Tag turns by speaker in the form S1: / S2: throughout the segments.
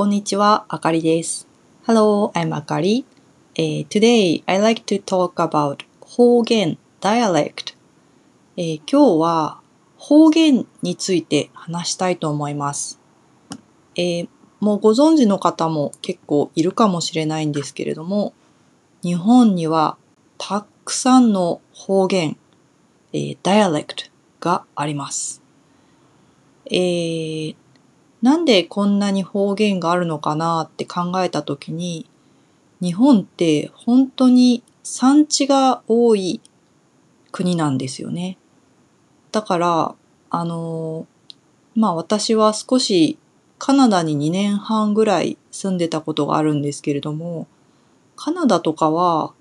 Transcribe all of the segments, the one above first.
S1: こんにちは、あかりです。Hello, I'm あかり。Uh, today, I like to talk about 方言 dialect、uh, 今日は方言について話したいと思います。えー、もうご存知の方も結構いるかもしれないんですけれども、日本にはたくさんの方言、えー、dialect があります。えー、なんでこんなに方言があるのかなって考えたときに、日本って本当に産地が多い国なんですよね。だから、あの、まあ私は少しカナダに2年半ぐらい住んでたことがあるんですけれども、カナダとかは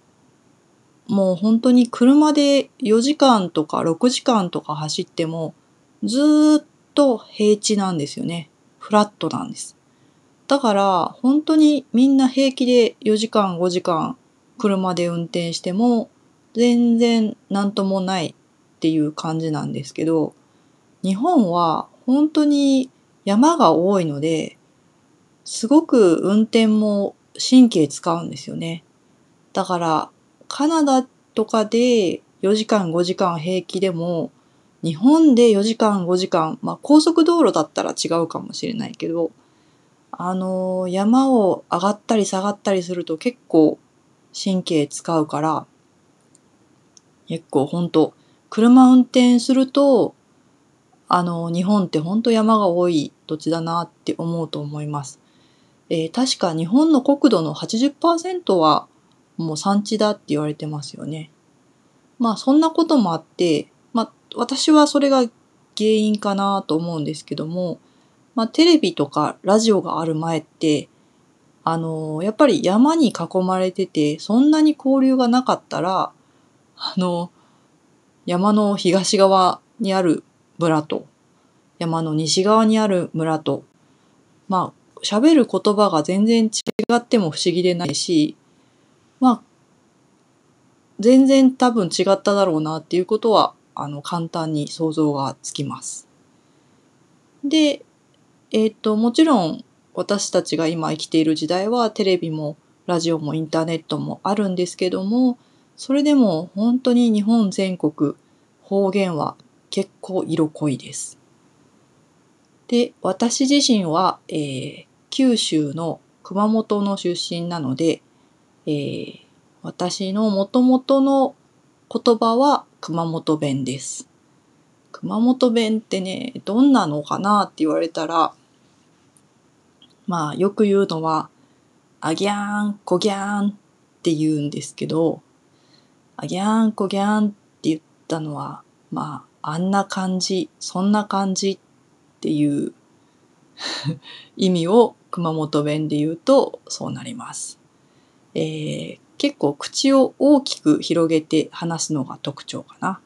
S1: もう本当に車で4時間とか6時間とか走ってもずっと平地なんですよね。フラットなんです。だから本当にみんな平気で4時間5時間車で運転しても全然なんともないっていう感じなんですけど日本は本当に山が多いのですごく運転も神経使うんですよね。だからカナダとかで4時間5時間平気でも日本で4時間5時間、まあ高速道路だったら違うかもしれないけど、あのー、山を上がったり下がったりすると結構神経使うから、結構ほんと、車運転すると、あのー、日本ってほんと山が多い土地だなって思うと思います。えー、確か日本の国土の80%はもう山地だって言われてますよね。まあそんなこともあって、私はそれが原因かなと思うんですけども、まあ、テレビとかラジオがある前って、あの、やっぱり山に囲まれてて、そんなに交流がなかったら、あの、山の東側にある村と、山の西側にある村と、まあ、喋る言葉が全然違っても不思議でないし、まあ、全然多分違っただろうなっていうことはあの簡単に想像がつきます。で、えっ、ー、と、もちろん私たちが今生きている時代はテレビもラジオもインターネットもあるんですけども、それでも本当に日本全国方言は結構色濃いです。で、私自身は、えー、九州の熊本の出身なので、えー、私の元々の言葉は熊本弁です。熊本弁ってね、どんなのかなって言われたら、まあよく言うのは、あぎゃーん、こぎゃーんって言うんですけど、あぎゃーん、こぎゃーんって言ったのは、まああんな感じ、そんな感じっていう 意味を熊本弁で言うとそうなります。えー、結構口を大きく広げて話すのが特徴かな。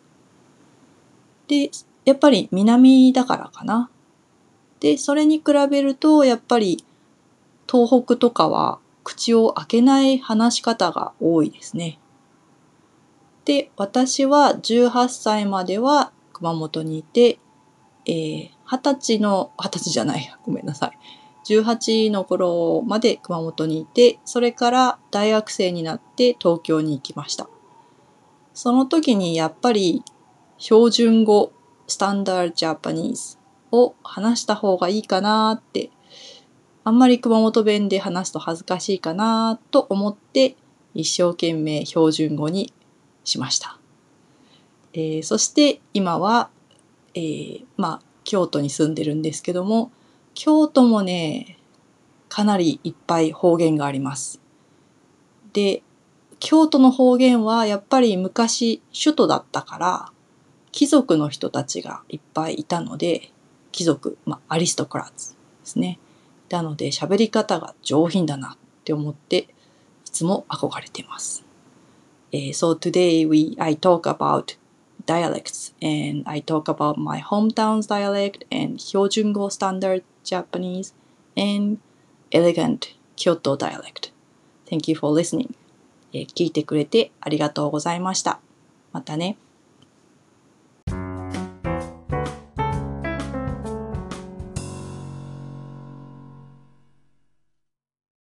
S1: で、やっぱり南だからかな。で、それに比べると、やっぱり東北とかは口を開けない話し方が多いですね。で、私は18歳までは熊本にいて、えー、20歳の、20歳じゃない、ごめんなさい。18の頃まで熊本にいて、それから大学生になって東京に行きました。その時にやっぱり標準語、スタンダードジャパニーズを話した方がいいかなって、あんまり熊本弁で話すと恥ずかしいかなと思って一生懸命標準語にしました。えー、そして今は、えー、まあ京都に住んでるんですけども、京都もね、かなりいっぱい方言があります。で、京都の方言はやっぱり昔首都だったから、貴族の人たちがいっぱいいたので、貴族、まあ、アリストクラッツですね。なので喋り方が上品だなって思って、いつも憧れています。Uh, so today we I talk about dialects and I talk about my hometown's dialect and Hyojungo standard Japanese and elegant Kyoto dialect. Thank you for listening. 聞いてくれてありがとうございました。またね。